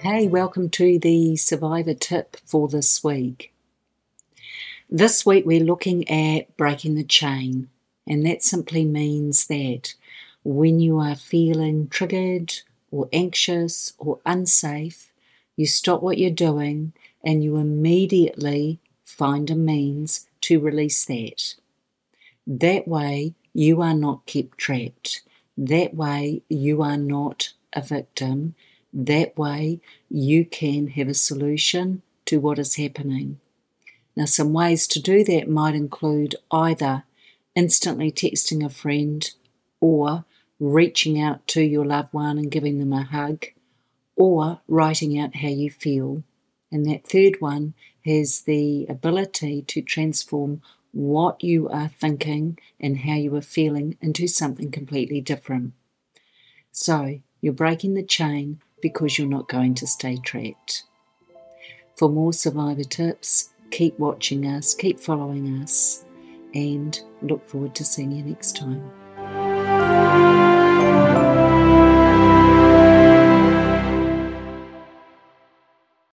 Hey, welcome to the survivor tip for this week. This week we're looking at breaking the chain, and that simply means that when you are feeling triggered or anxious or unsafe, you stop what you're doing and you immediately find a means to release that. That way, you are not kept trapped. That way, you are not a victim. That way, you can have a solution to what is happening. Now, some ways to do that might include either instantly texting a friend or reaching out to your loved one and giving them a hug or writing out how you feel. And that third one has the ability to transform what you are thinking and how you are feeling into something completely different. So you're breaking the chain because you're not going to stay trapped. For more survivor tips, keep watching us, keep following us, and look forward to seeing you next time.